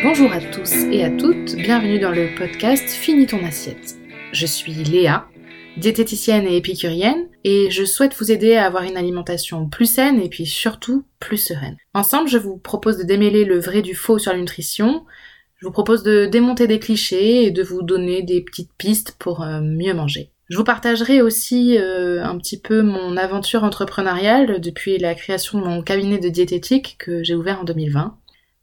Bonjour à tous et à toutes, bienvenue dans le podcast Finis ton assiette. Je suis Léa, diététicienne et épicurienne, et je souhaite vous aider à avoir une alimentation plus saine et puis surtout plus sereine. Ensemble, je vous propose de démêler le vrai du faux sur la nutrition, je vous propose de démonter des clichés et de vous donner des petites pistes pour euh, mieux manger. Je vous partagerai aussi euh, un petit peu mon aventure entrepreneuriale depuis la création de mon cabinet de diététique que j'ai ouvert en 2020.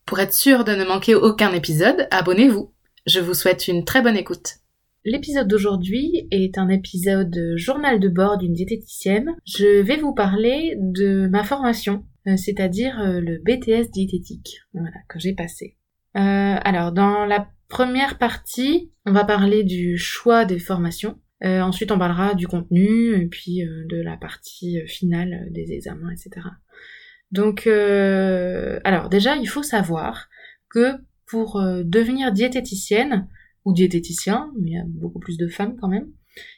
Pour être sûr de ne manquer aucun épisode, abonnez-vous. Je vous souhaite une très bonne écoute. L'épisode d'aujourd'hui est un épisode journal de bord d'une diététicienne. Je vais vous parler de ma formation, euh, c'est-à-dire euh, le BTS diététique, que j'ai passé. Euh, alors, dans la première partie, on va parler du choix des formations. ensuite, on parlera du contenu et puis de la partie finale des examens, etc. Donc, euh, alors déjà, il faut savoir que pour euh, devenir diététicienne ou diététicien, mais il y a beaucoup plus de femmes quand même,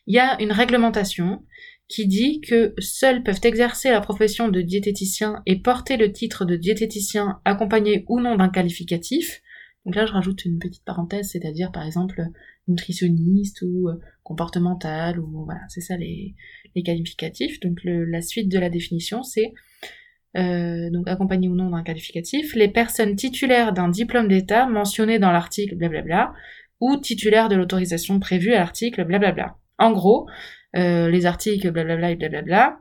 il y a une réglementation qui dit que seuls peuvent exercer la profession de diététicien et porter le titre de diététicien accompagné ou non d'un qualificatif. Donc là, je rajoute une petite parenthèse, c'est-à-dire par exemple nutritionniste ou euh, comportemental, ou voilà, c'est ça les, les qualificatifs. Donc la suite de la définition, c'est euh, donc accompagné ou non d'un qualificatif, les personnes titulaires d'un diplôme d'État mentionné dans l'article blablabla, ou titulaires de l'autorisation prévue à l'article blablabla. En gros, euh, les articles blablabla et blablabla,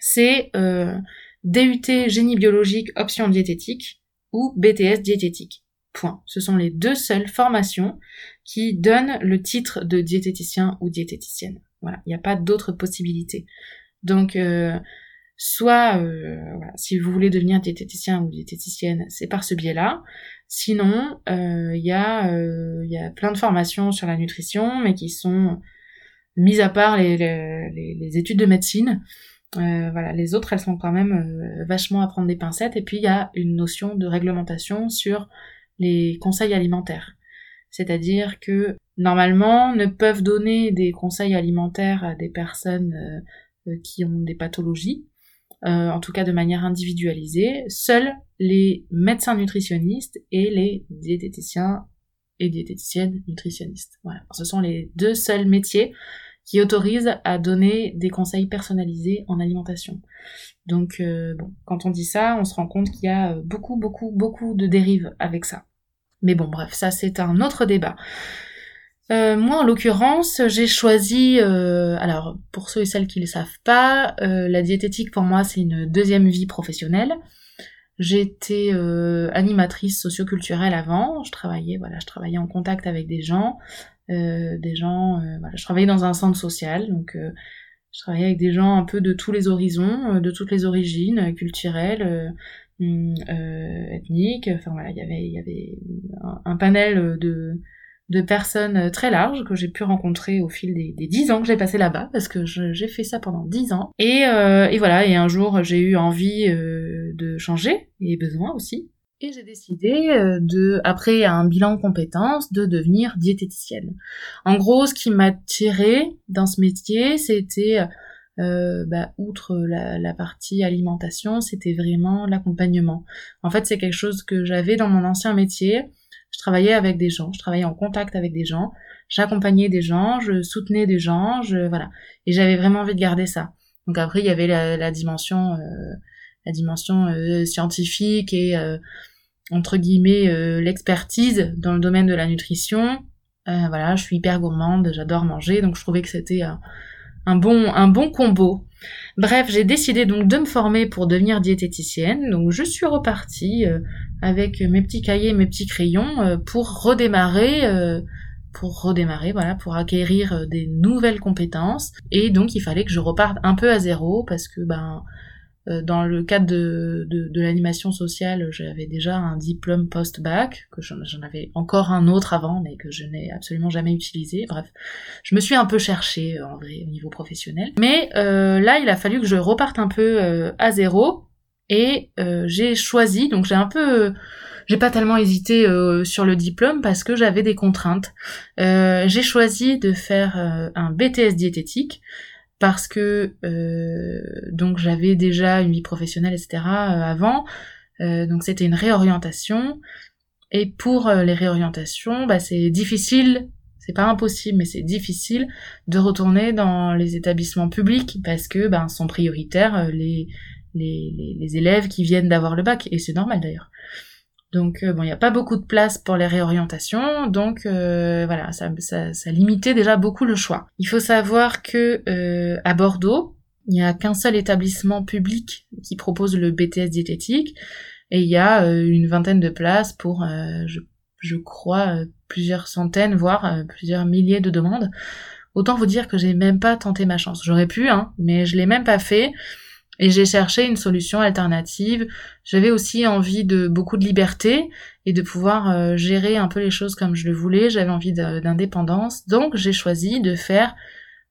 c'est euh, DUT génie biologique option diététique ou BTS diététique. Point. Ce sont les deux seules formations qui donnent le titre de diététicien ou diététicienne. Voilà, il n'y a pas d'autres possibilités. Donc euh, Soit, euh, voilà, si vous voulez devenir diététicien ou diététicienne, c'est par ce biais-là. Sinon, il euh, y, a, euh, y a plein de formations sur la nutrition, mais qui sont mises à part les, les, les études de médecine. Euh, voilà, les autres, elles sont quand même euh, vachement à prendre des pincettes. Et puis, il y a une notion de réglementation sur les conseils alimentaires. C'est-à-dire que normalement, ne peuvent donner des conseils alimentaires à des personnes qui ont des pathologies euh, en tout cas de manière individualisée, seuls les médecins nutritionnistes et les diététiciens et diététiciennes nutritionnistes. Voilà. Ce sont les deux seuls métiers qui autorisent à donner des conseils personnalisés en alimentation. Donc euh, bon, quand on dit ça, on se rend compte qu'il y a beaucoup, beaucoup, beaucoup de dérives avec ça. Mais bon, bref, ça c'est un autre débat. Euh, moi, en l'occurrence, j'ai choisi, euh, alors pour ceux et celles qui ne le savent pas, euh, la diététique pour moi c'est une deuxième vie professionnelle. J'étais animatrice socioculturelle avant, je travaillais, voilà, je travaillais en contact avec des gens, des gens, voilà, je travaillais dans un centre social, donc je travaillais avec des gens un peu de tous les horizons, de toutes les origines culturelles, hum, ethniques, enfin voilà, il y avait, il y avait un panel de de personnes euh, très larges que j'ai pu rencontrer au fil des, dix ans que j'ai passé là-bas, parce que j'ai fait ça pendant dix ans. Et, euh, et, voilà, et un jour j'ai eu envie euh, de changer, et besoin aussi. Et j'ai décidé de, après un bilan compétences, de devenir diététicienne. En gros, ce qui m'a tiré dans ce métier, c'était, bah, outre la partie alimentation, c'était vraiment l'accompagnement. En fait, c'est quelque chose que j'avais dans mon ancien métier, je travaillais avec des gens, je travaillais en contact avec des gens, j'accompagnais des gens, je soutenais des gens, je voilà. Et j'avais vraiment envie de garder ça. Donc après, il y avait la, dimension, euh, la dimension euh, scientifique et euh, entre guillemets l'expertise dans le domaine de la nutrition. voilà, je suis hyper gourmande, j'adore manger, donc je trouvais que c'était un bon un bon combo. Bref, j'ai décidé donc de me former pour devenir diététicienne. Donc je suis repartie euh, avec mes petits cahiers, mes petits crayons euh, pour redémarrer euh, pour redémarrer, voilà, pour acquérir des nouvelles compétences. Et donc il fallait que je reparte un peu à zéro parce que ben euh, dans le cadre de, de, de l'animation sociale, j'avais déjà un diplôme post-bac, que j'en avais encore un autre avant, mais que je n'ai absolument jamais utilisé. Bref, je me suis un peu cherchée euh, en vrai au niveau professionnel. Mais euh, là, il a fallu que je reparte un peu euh, à zéro, et j'ai choisi, donc j'ai un peu... j'ai pas tellement hésité sur le diplôme parce que j'avais des contraintes. j'ai choisi de faire un BTS diététique parce que euh, donc j'avais déjà une vie professionnelle, etc. Euh, avant, euh, donc c'était une réorientation. Et pour les réorientations, bah, c'est difficile c'est pas impossible, mais c'est difficile de retourner dans les établissements publics parce que ben sont prioritaires les les, élèves qui viennent d'avoir le bac et c'est normal d'ailleurs. Donc bon, il n'y a pas beaucoup de place pour les réorientations, donc voilà, ça, ça, limitait déjà beaucoup le choix. Il faut savoir que à Bordeaux, il n'y a qu'un seul établissement public qui propose le BTS diététique et il y a une vingtaine de places pour, je je crois, euh, plusieurs centaines, voire euh, plusieurs milliers de demandes. Autant vous dire que j'ai même pas tenté ma chance. J'aurais pu, hein, mais je l'ai même pas fait. Et j'ai cherché une solution alternative. J'avais aussi envie de beaucoup de liberté et de pouvoir euh, gérer un peu les choses comme je le voulais. J'avais envie d'indépendance. Donc j'ai choisi de faire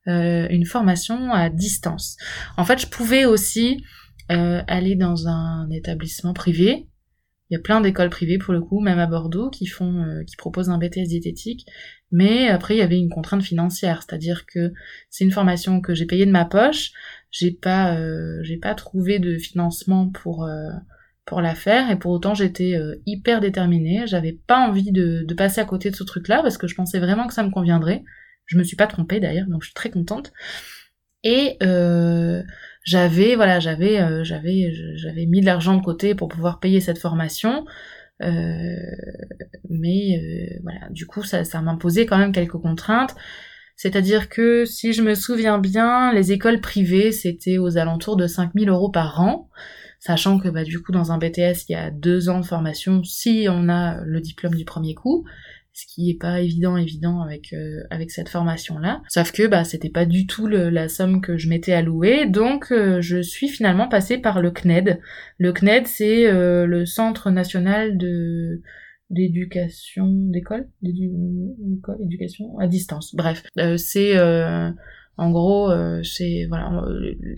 une formation à distance. En fait, je pouvais aussi aller dans un établissement privé il y a plein d'écoles privées pour le coup, même à Bordeaux, qui font, euh, qui proposent un BTS diététique. Mais après, il y avait une contrainte financière, c'est-à-dire que c'est une formation que j'ai payée de ma poche. J'ai pas, euh, j'ai pas trouvé de financement pour euh, pour la faire, et pour autant j'étais hyper déterminée. J'avais pas envie de, de passer à côté de ce truc-là parce que je pensais vraiment que ça me conviendrait. Je me suis pas trompée d'ailleurs, donc je suis très contente. Et euh, j'avais voilà j'avais euh, j'avais j'avais mis de l'argent de côté pour pouvoir payer cette formation. Euh, mais euh, voilà du coup ça ça m'imposait quand même quelques contraintes. C'est-à-dire que si je me souviens bien les écoles privées c'était aux alentours de 5000 euros par an. Sachant que bah du coup dans un BTS il y a deux ans de formation si on a le diplôme du premier coup ce qui est pas évident évident avec euh, avec cette formation là sauf que bah c'était pas du tout la somme que je m'étais allouée. Donc euh, je suis finalement passée par le CNED. Le CNED c'est euh, le centre national de d'éducation d'école? D'éducation à distance. Bref. C'est en gros, c'est voilà,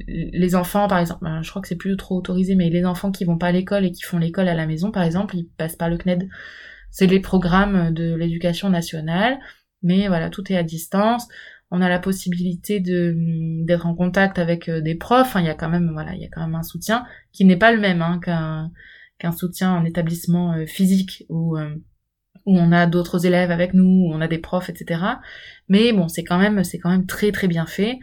les enfants par exemple, je crois que c'est plus trop autorisé, mais les enfants qui vont pas à l'école et qui font l'école à la maison par exemple, ils passent par le CNED c'est les programmes de l'éducation nationale, mais voilà, tout est à distance. On a la possibilité de d'être en contact avec euh, des profs. il y a quand même voilà, il y a quand même un soutien qui n'est pas le même hein, qu'un qu'un soutien en établissement euh, physique ou où on a d'autres élèves avec nous, où on a des profs, etc. Mais bon, c'est quand même, c'est quand même très très bien fait.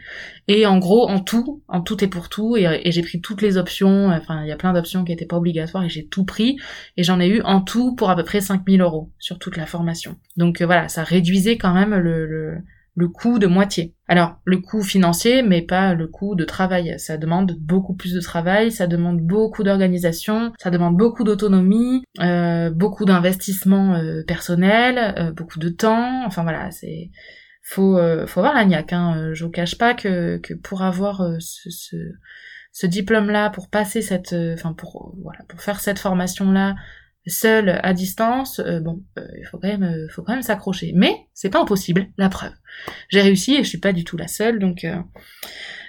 Et en gros, en tout, en tout et pour tout, et, j'ai pris toutes les options. Enfin, il y a plein d'options qui étaient pas obligatoires et j'ai tout pris. Et j'en ai eu en tout pour à peu près 5000 euros sur toute la formation. Donc euh, voilà, ça réduisait quand même le coût de moitié. Alors, le coût financier, mais pas le coût de travail. Ça demande beaucoup plus de travail, ça demande beaucoup d'organisation, ça demande beaucoup d'autonomie, euh, beaucoup d'investissement euh, personnel, euh, beaucoup de temps. Enfin voilà, c'est faut faut avoir la. Hein. Je vous cache pas que que pour avoir ce, ce, ce diplôme là, pour passer cette, enfin pour voilà, pour faire cette formation là seul à distance, euh, bon, euh, il faut quand même, euh, faut quand même s'accrocher. Mais c'est pas impossible, la preuve. J'ai réussi et je suis pas du tout la seule, donc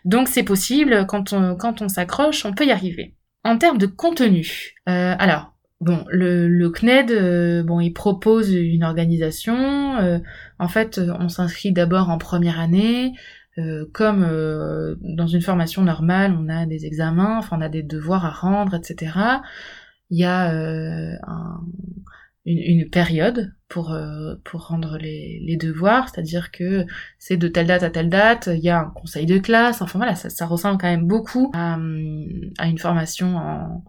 donc c'est possible. Quand on s'accroche, on peut y arriver. En termes de contenu, alors bon, le, le CNED, bon, il propose une organisation. en fait, on s'inscrit d'abord en première année. comme dans une formation normale, on a des examens, enfin on a des devoirs à rendre, etc il y a euh, un, une, une, période pour euh, pour rendre les, les devoirs, c'est-à-dire que c'est de telle date à telle date, il y a un conseil de classe, enfin voilà, ça, ça ressemble quand même beaucoup à, à une formation en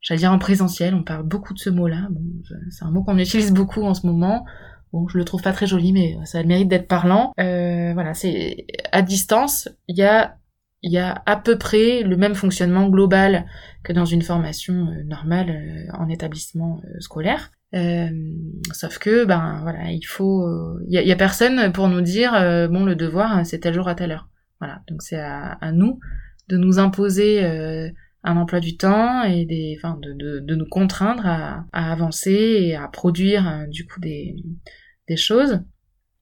j'allais dire en présentiel, on parle beaucoup de ce mot-là, bon, c'est un mot qu'on utilise beaucoup en ce moment, Bon, je le trouve pas très joli, mais ça a le mérite d'être parlant. Euh, voilà, c'est à distance. Il y a il y a à peu près le même fonctionnement global que dans une formation euh, normale euh, en établissement euh, scolaire. sauf que ben voilà, il faut, il y, a, personne pour nous dire bon le devoir c'est tel jour à telle heure. Voilà, donc c'est à, nous de nous imposer un emploi du temps et des, enfin de, de, de nous contraindre à, à, avancer et à produire du coup des, des choses.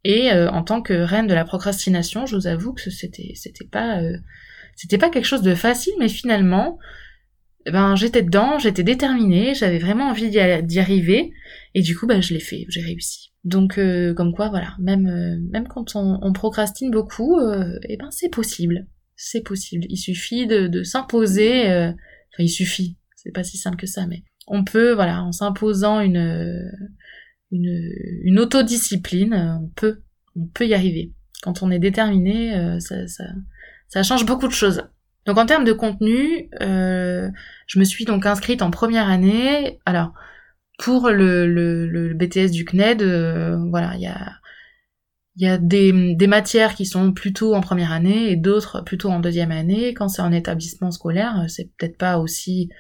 Et en tant que reine de la procrastination, je vous avoue que c'était c'était pas c'était pas quelque chose de facile, mais finalement, eh ben j'étais dedans, j'étais déterminée, j'avais vraiment envie d'y arriver, et du coup, ben je l'ai fait, j'ai réussi. Donc, euh, comme quoi, voilà, même euh, même quand on, procrastine beaucoup, euh, eh ben c'est possible, c'est possible. Il suffit de, de s'imposer, enfin il suffit, c'est pas si simple que ça, mais on peut, voilà, en s'imposant une, une, une autodiscipline, on peut, on peut y arriver. Quand on est déterminé, euh, ça, ça, ça change beaucoup de choses. Donc en termes de contenu, euh, je me suis donc inscrite en première année. Alors pour le, le, le BTS du CNED, euh, voilà, il y a y a des, des, matières qui sont plutôt en première année et d'autres plutôt en deuxième année. Quand c'est en établissement scolaire, c'est peut-être pas aussi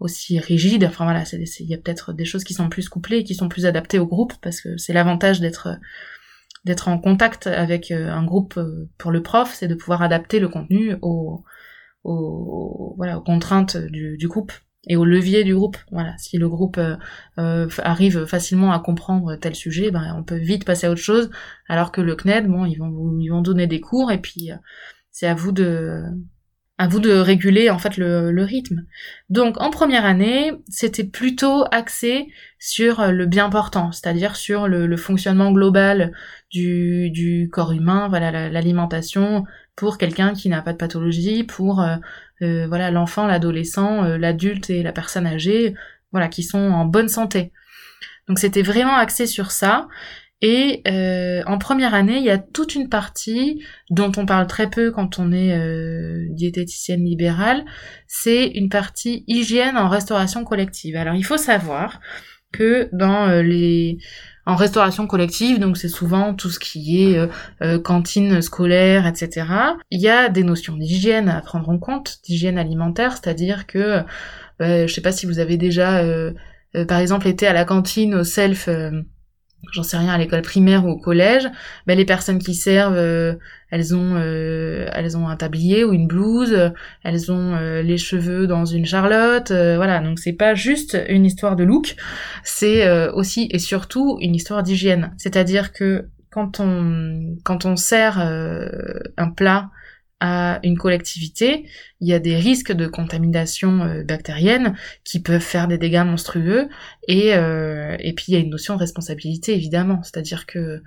aussi rigide. Enfin voilà, il y a peut-être des choses qui sont plus couplées, qui sont plus adaptées au groupe parce que c'est l'avantage d'être d'être en contact avec euh, un groupe euh, pour le prof, c'est de pouvoir adapter le contenu aux, aux, voilà, aux contraintes du, du groupe et au levier du groupe. Voilà, si le groupe euh, arrive facilement à comprendre tel sujet, ben on peut vite passer à autre chose. Alors que le CNED, bon, ils vont ils vont donner des cours et puis c'est à vous de à vous de réguler en fait le, rythme. Donc en première année, c'était plutôt axé sur le bien portant, c'est-à-dire sur le, fonctionnement global du, corps humain, voilà l'alimentation pour quelqu'un qui n'a pas de pathologie, pour euh, euh, voilà l'enfant, l'adolescent, euh, l'adulte et la personne âgée, voilà qui sont en bonne santé. Donc c'était vraiment axé sur ça. Et euh, en première année, il y a toute une partie dont on parle très peu quand on est euh, diététicienne libérale, c'est une partie hygiène en restauration collective. Alors il faut savoir que dans euh, les en restauration collective, donc c'est souvent tout ce qui est euh, cantine scolaire, etc. Il y a des notions d'hygiène à prendre en compte, d'hygiène alimentaire, c'est-à-dire que je sais pas si vous avez déjà, par exemple, été à la cantine au self j'en sais rien à l'école primaire ou au collège, ben les personnes qui servent, euh, elles ont euh, elles ont un tablier ou une blouse, elles ont euh, les cheveux dans une charlotte, voilà. Donc c'est pas juste une histoire de look, c'est aussi et surtout une histoire d'hygiène. C'est-à-dire que quand on quand on sert un plat à une collectivité, il y a des risques de contamination euh, bactérienne qui peuvent faire des dégâts monstrueux et euh, et puis il y a une notion de responsabilité évidemment, c'est-à-dire que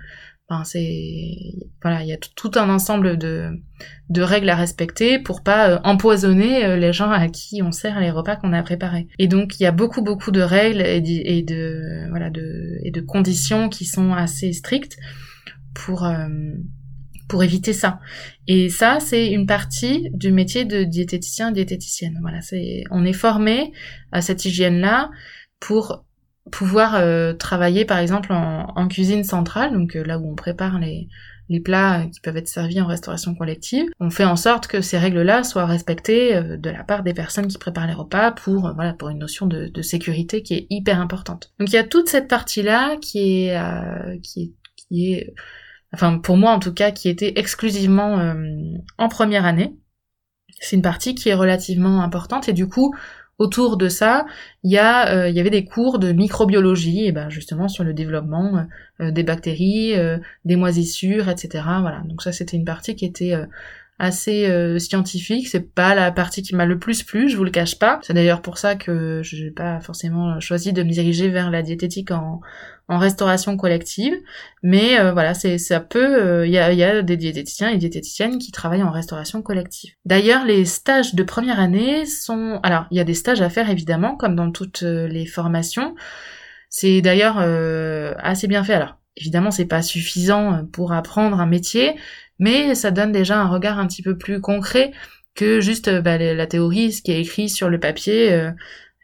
enfin, c'est voilà, il y a tout un ensemble de règles à respecter pour pas euh, empoisonner les gens à qui on sert les repas qu'on a préparés. Et donc il y a beaucoup beaucoup de règles et de conditions qui sont assez strictes pour pour éviter ça. Et ça, c'est une partie du métier de diététicien, diététicienne. Voilà, c'est, on est formé à cette hygiène-là pour pouvoir euh, travailler, par exemple, en, cuisine centrale, donc euh, là où on prépare les, les plats qui peuvent être servis en restauration collective. On fait en sorte que ces règles-là soient respectées euh, de la part des personnes qui préparent les repas pour, voilà, pour une notion de, de, sécurité qui est hyper importante. Donc il y a toute cette partie-là qui est, qui est, qui est enfin pour moi en tout cas, qui était exclusivement euh, en première année. C'est une partie qui est relativement importante et du coup, autour de ça, il y euh, y avait des cours de microbiologie, et ben justement sur le développement euh, des bactéries, des moisissures, etc. Voilà. Donc ça, c'était une partie qui était assez euh, scientifique. C'est pas la partie qui m'a le plus plu, je vous le cache pas. C'est d'ailleurs pour ça que je n'ai pas forcément choisi de me diriger vers la diététique en, en restauration collective. Mais euh, voilà, c'est ça peut. Euh, il y, a, des diététiciens et diététiciennes qui travaillent en restauration collective. D'ailleurs, les stages de première année sont. Alors, il y a des stages à faire évidemment, comme dans toutes les formations. C'est d'ailleurs assez bien fait. Alors, évidemment, c'est pas suffisant pour apprendre un métier, mais ça donne déjà un regard un petit peu plus concret que juste euh, bah, la théorie, ce qui est écrit sur le papier,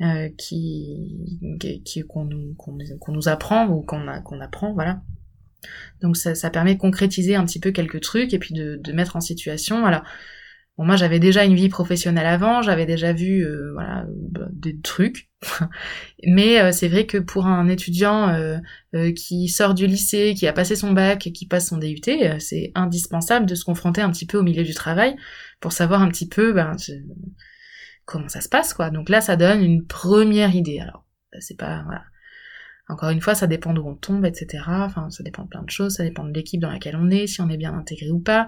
euh, euh, qui, qu'on nous, qu'on nous apprend ou qu'on qu'on apprend, voilà. Donc ça, ça permet de concrétiser un petit peu quelques trucs et puis de, de mettre en situation. Alors Bon, moi j'avais déjà une vie professionnelle avant, j'avais déjà vu euh, voilà bah, des trucs, mais euh, c'est vrai que pour un étudiant euh, qui sort du lycée, qui a passé son bac et qui passe son DUT, c'est indispensable de se confronter un petit peu au milieu du travail pour savoir un petit peu ben, comment ça se passe quoi. Donc là ça donne une première idée. Alors c'est pas voilà. Encore une fois, ça dépend d'où on tombe, etc. Enfin, ça dépend de plein de choses, ça dépend de l'équipe dans laquelle on est, si on est bien intégré ou pas.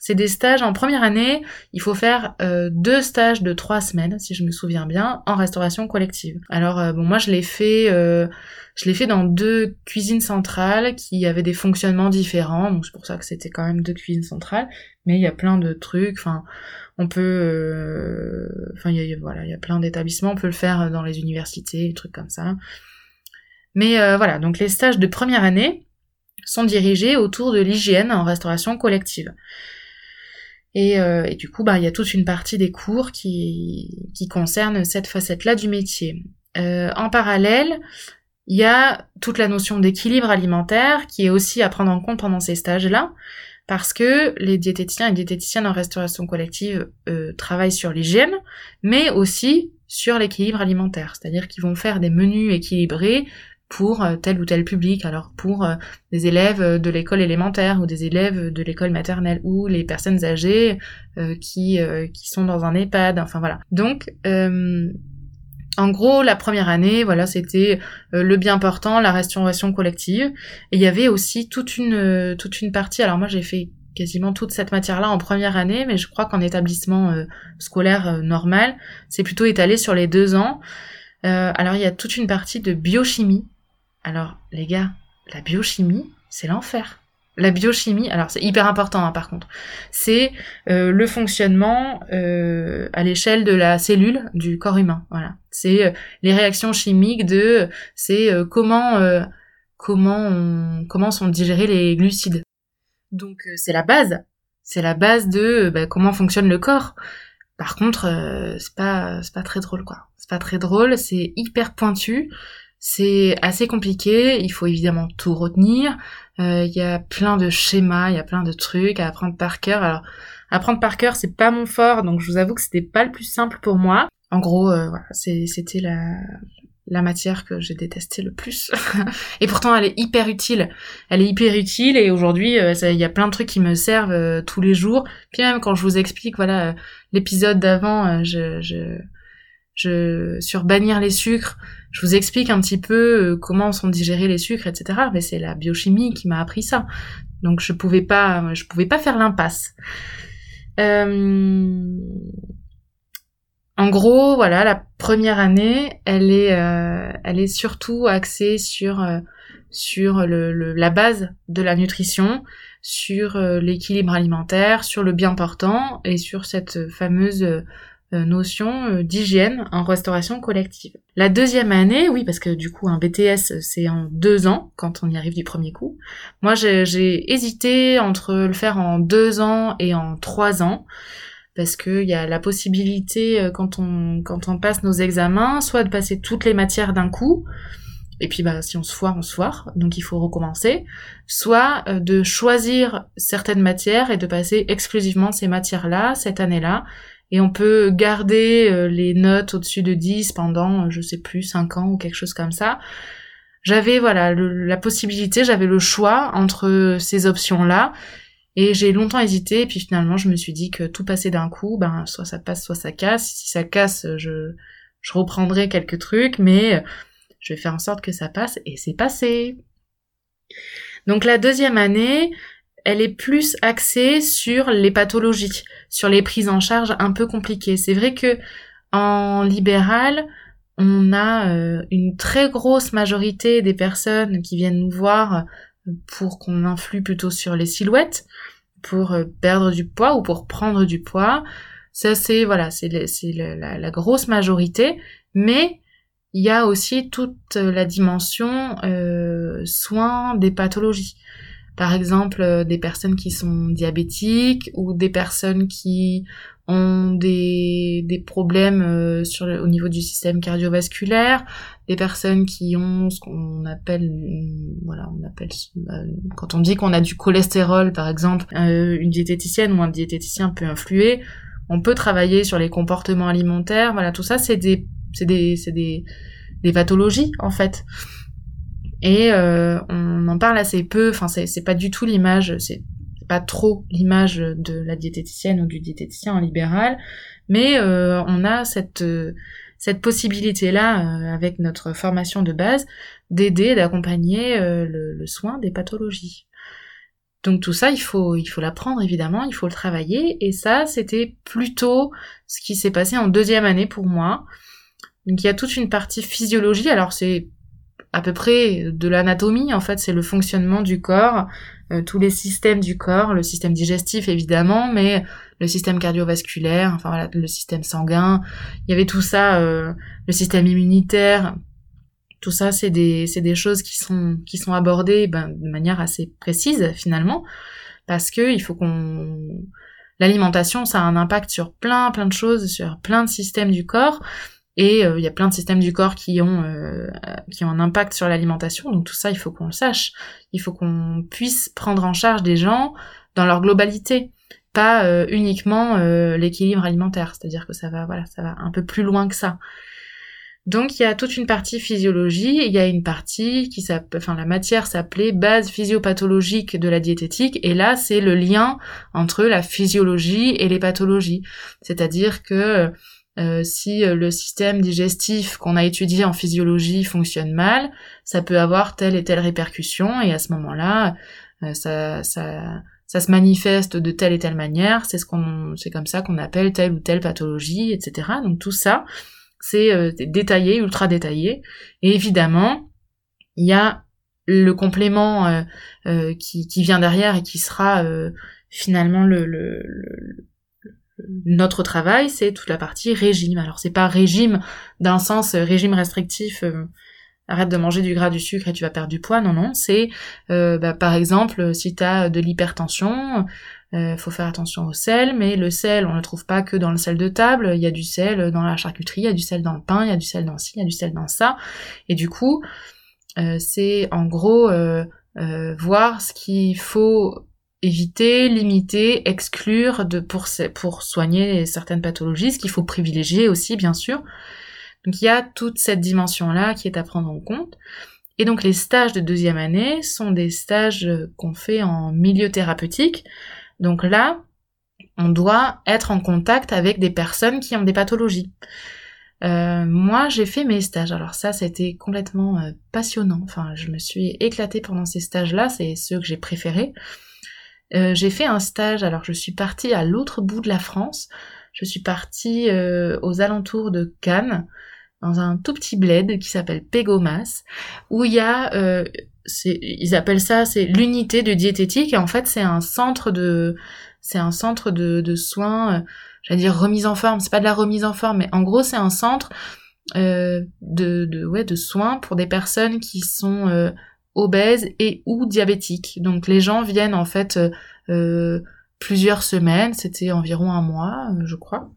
C'est des stages en première année, il faut faire euh, deux stages de trois semaines, si je me souviens bien, en restauration collective. Alors euh, bon, moi je l'ai fait, euh, je l'ai fait dans deux cuisines centrales qui avaient des fonctionnements différents, donc c'est pour ça que c'était quand même deux cuisines centrales. Mais il y a plein de trucs. Enfin, On peut, enfin, il y a, voilà, il y a plein d'établissements. On peut le faire dans les universités, des trucs comme ça. Mais voilà, donc les stages de première année sont dirigés autour de l'hygiène en restauration collective. Et, et, du coup, bah, il y a toute une partie des cours qui, qui concerne cette facette-là du métier. Euh, en parallèle, il y a toute la notion d'équilibre alimentaire qui est aussi à prendre en compte pendant ces stages-là, parce que les diététiciens et diététiciennes en restauration collective euh, travaillent sur l'hygiène, mais aussi sur l'équilibre alimentaire, c'est-à-dire qu'ils vont faire des menus équilibrés pour euh, tel ou tel public, alors pour euh, des élèves de l'école élémentaire ou des élèves de l'école maternelle ou les personnes âgées qui, qui sont dans un EHPAD, enfin voilà. Donc en gros, la première année, voilà, c'était euh, le bien portant, la restauration collective. Et il y avait aussi toute une euh, toute une partie. Alors moi, j'ai fait quasiment toute cette matière-là en première année, mais je crois qu'en établissement euh, scolaire normal, c'est plutôt étalé sur les deux ans. alors il y a toute une partie de biochimie. Alors les gars, la biochimie, c'est l'enfer. La biochimie, alors c'est hyper important hein, par contre, c'est euh, le fonctionnement euh, à l'échelle de la cellule du corps humain. C'est euh, les réactions chimiques de, c'est comment comment comment sont digérés les glucides. Donc c'est la base, c'est la base de bah, comment fonctionne le corps. Par contre, c'est pas c'est pas très drôle quoi. C'est pas très drôle, c'est hyper pointu. C'est assez compliqué, il faut évidemment tout retenir. Euh, il y a plein de schémas, il y a plein de trucs à apprendre par cœur. Alors, apprendre par cœur, c'est pas mon fort, donc je vous avoue que c'était pas le plus simple pour moi. En gros, euh, voilà, c'était la, la matière que j'ai détesté le plus. et pourtant, elle est hyper utile. Elle est hyper utile et aujourd'hui, euh, il y a plein de trucs qui me servent tous les jours. Puis même quand je vous explique, voilà, l'épisode d'avant, je, je, je, sur bannir les sucres, je vous explique un petit peu euh, comment sont digérés les sucres, etc. Mais c'est la biochimie qui m'a appris ça. Donc je pouvais pas, je pouvais pas faire l'impasse. Euh... En gros, voilà, la première année, elle est, euh, elle est surtout axée sur sur le, la base de la nutrition, sur l'équilibre alimentaire, sur le bien portant et sur cette fameuse notion euh, d'hygiène en restauration collective. La deuxième année, oui, parce que du coup un BTS c'est en deux ans quand on y arrive du premier coup. Moi j'ai hésité entre le faire en deux ans et en trois ans parce qu'il y a la possibilité euh, quand on quand on passe nos examens, soit de passer toutes les matières d'un coup, et puis bah si on se foire, on se foire, donc il faut recommencer, soit de choisir certaines matières et de passer exclusivement ces matières-là cette année-là, et on peut garder euh, les notes au-dessus de 10 pendant, euh, je sais plus, 5 ans ou quelque chose comme ça. J'avais voilà la possibilité, j'avais le choix entre ces options-là et j'ai longtemps hésité et puis finalement je me suis dit que tout passait d'un coup, ben soit ça passe, soit ça casse. Si ça casse, je, je reprendrai quelques trucs, mais je vais faire en sorte que ça passe et c'est passé. Donc la deuxième année, elle est plus axée sur les pathologies, sur les prises en charge un peu compliquées. C'est vrai que en libéral, on a euh, une très grosse majorité des personnes qui viennent nous voir pour qu'on influe plutôt sur les silhouettes, pour euh, perdre du poids ou pour prendre du poids. Ça c'est voilà, c'est la, grosse majorité, mais il y a aussi toute la dimension euh, soins des pathologies par exemple euh, des personnes qui sont diabétiques ou des personnes qui ont des, des problèmes euh, sur au niveau du système cardiovasculaire, des personnes qui ont ce qu'on appelle voilà on appelle euh, quand on dit qu'on a du cholestérol par exemple une diététicienne ou un diététicien peut influer. On peut travailler sur les comportements alimentaires. Voilà tout ça c'est des c'est des c'est des des pathologies en fait et euh, on en parle assez peu, enfin c'est pas du tout l'image, c'est pas trop l'image de la diététicienne ou du diététicien en libéral, mais euh, on a cette, cette possibilité-là, euh, avec notre formation de base, d'aider, d'accompagner le, le, soin des pathologies. Donc tout ça, il faut, il faut l'apprendre évidemment, il faut le travailler, et ça, c'était plutôt ce qui s'est passé en deuxième année pour moi. Donc il y a toute une partie physiologie, alors c'est à peu près de l'anatomie, en fait, c'est le fonctionnement du corps, euh, tous les systèmes du corps, le système digestif évidemment, mais le système cardiovasculaire, enfin voilà, le système sanguin, il y avait tout ça, euh, le système immunitaire, tout ça, c'est des, des choses qui sont, qui sont abordées ben, de manière assez précise finalement, parce que il faut qu'on, l'alimentation, ça a un impact sur plein, plein de choses, sur plein de systèmes du corps. Et euh, il y a plein de systèmes du corps qui ont euh, qui ont un impact sur l'alimentation. Donc tout ça, il faut qu'on le sache. Il faut qu'on puisse prendre en charge des gens dans leur globalité, pas euh, uniquement l'équilibre alimentaire. C'est-à-dire que ça va voilà, ça va un peu plus loin que ça. Donc il y a toute une partie physiologie, il y a une partie qui s'appelle, enfin la matière s'appelait base physiopathologique de la diététique, et là c'est le lien entre la physiologie et les pathologies. C'est-à-dire que euh, si euh, le système digestif qu'on a étudié en physiologie fonctionne mal, ça peut avoir telle et telle répercussion et à ce moment-là, euh, ça, ça, ça se manifeste de telle et telle manière. C'est ce qu'on, c'est comme ça qu'on appelle telle ou telle pathologie, etc. Donc tout ça, c'est détaillé, ultra détaillé. Et évidemment, il y a le complément qui, qui, vient derrière et qui sera finalement le, le, le notre travail, c'est toute la partie régime. Alors c'est pas régime d'un sens euh, régime restrictif, euh, arrête de manger du gras, du sucre et tu vas perdre du poids. Non, non, c'est euh, bah, par exemple si tu as de l'hypertension, faut faire attention au sel, mais le sel, on ne le trouve pas que dans le sel de table. Il y a du sel dans la charcuterie, il y a du sel dans le pain, il y a du sel dans ci, il y a du sel dans ça. Et du coup, c'est en gros voir ce qu'il faut éviter, limiter, exclure de, pour, pour soigner certaines pathologies, ce qu'il faut privilégier aussi, bien sûr. Donc il y a toute cette dimension-là qui est à prendre en compte. Et donc les stages de deuxième année sont des stages qu'on fait en milieu thérapeutique. Donc là, on doit être en contact avec des personnes qui ont des pathologies. Euh, moi, j'ai fait mes stages. Alors ça, c'était complètement euh, passionnant. Enfin, je me suis éclatée pendant ces stages-là. C'est ceux que j'ai préférés. Euh, j'ai fait un stage, alors je suis partie à l'autre bout de la France, je suis partie euh, aux alentours de Cannes, dans un tout petit bled qui s'appelle Pégomas, où il y a, euh, ils appellent ça, c'est l'unité de diététique, et en fait c'est un centre de, c'est un centre de, de soins, j'allais dire remise en forme, c'est pas de la remise en forme, mais en gros c'est un centre de, de, ouais, de soins pour des personnes qui sont obèses et ou diabétiques. Donc les gens viennent en fait euh, euh, plusieurs semaines, c'était environ un mois, euh, je crois,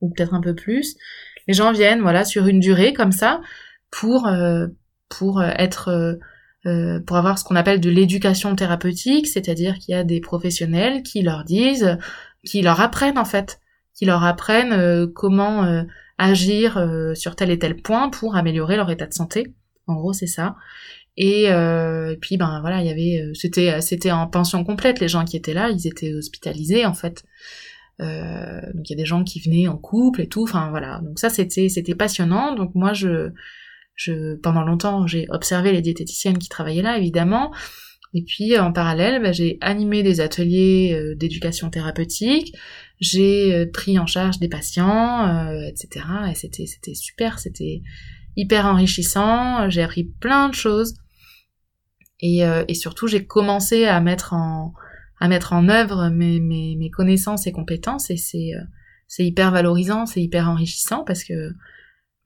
ou peut-être un peu plus. Les gens viennent voilà sur une durée comme ça pour pour être pour avoir ce qu'on appelle de l'éducation thérapeutique, c'est-à-dire qu'il y a des professionnels qui leur disent, qui leur apprennent en fait, qui leur apprennent comment agir sur tel et tel point pour améliorer leur état de santé. En gros, c'est ça. Euh, et, puis ben voilà, il y avait, euh, c'était c'était en pension complète les gens qui étaient là, ils étaient hospitalisés en fait. Euh, donc il y a des gens qui venaient en couple et tout, enfin voilà. Donc ça c'était c'était passionnant. Donc moi je je pendant longtemps j'ai observé les diététiciennes qui travaillaient là évidemment. Et puis en parallèle, ben, j'ai animé des ateliers d'éducation thérapeutique, j'ai pris en charge des patients, etc. Et c'était c'était super, c'était hyper enrichissant. J'ai appris plein de choses. Euh, et, surtout, j'ai commencé à mettre en, à mettre en œuvre mes, mes, mes connaissances et compétences et c'est, euh, c'est hyper valorisant, c'est hyper enrichissant parce que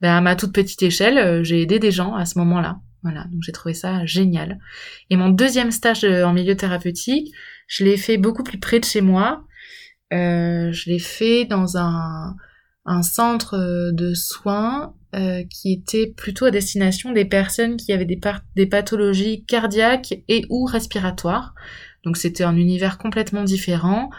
ben, à ma toute petite échelle, euh, j'ai aidé des gens à ce moment-là. Voilà, donc j'ai trouvé ça génial. Et mon deuxième stage en milieu thérapeutique, je l'ai fait beaucoup plus près de chez moi. Euh, je l'ai fait dans un, un centre de soins euh, qui était plutôt à destination des personnes qui avaient des, des pathologies cardiaques et ou respiratoires. Donc c'était un univers complètement différent.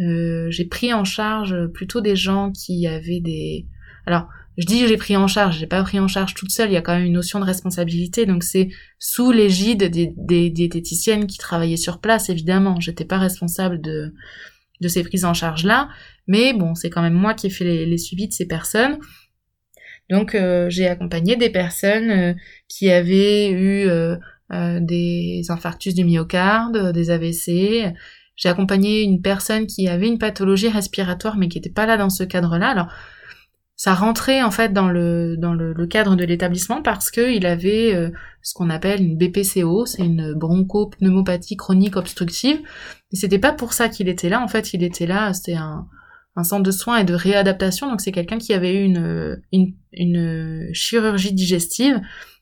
Euh, j'ai pris en charge plutôt des gens qui avaient des... Alors, je dis j'ai pris en charge, j'ai pas pris en charge toute seule, il y a quand même une notion de responsabilité, donc c'est sous l'égide des, des, diététiciennes qui travaillaient sur place, évidemment. J'étais pas responsable de, de ces prises en charge-là, mais bon, c'est quand même moi qui ai fait les, suivis de ces personnes. Donc euh, j'ai accompagné des personnes euh, qui avaient eu euh, des infarctus du myocarde, des AVC. J'ai accompagné une personne qui avait une pathologie respiratoire mais qui n'était pas là dans ce cadre-là. Alors ça rentrait en fait dans le cadre de l'établissement parce que il avait ce qu'on appelle une BPCO, c'est une bronchopneumopathie chronique obstructive. Mais c'était pas pour ça qu'il était là. En fait, il était là, c'était un un centre de soins et de réadaptation. Donc c'est quelqu'un qui avait eu une, une, une chirurgie digestive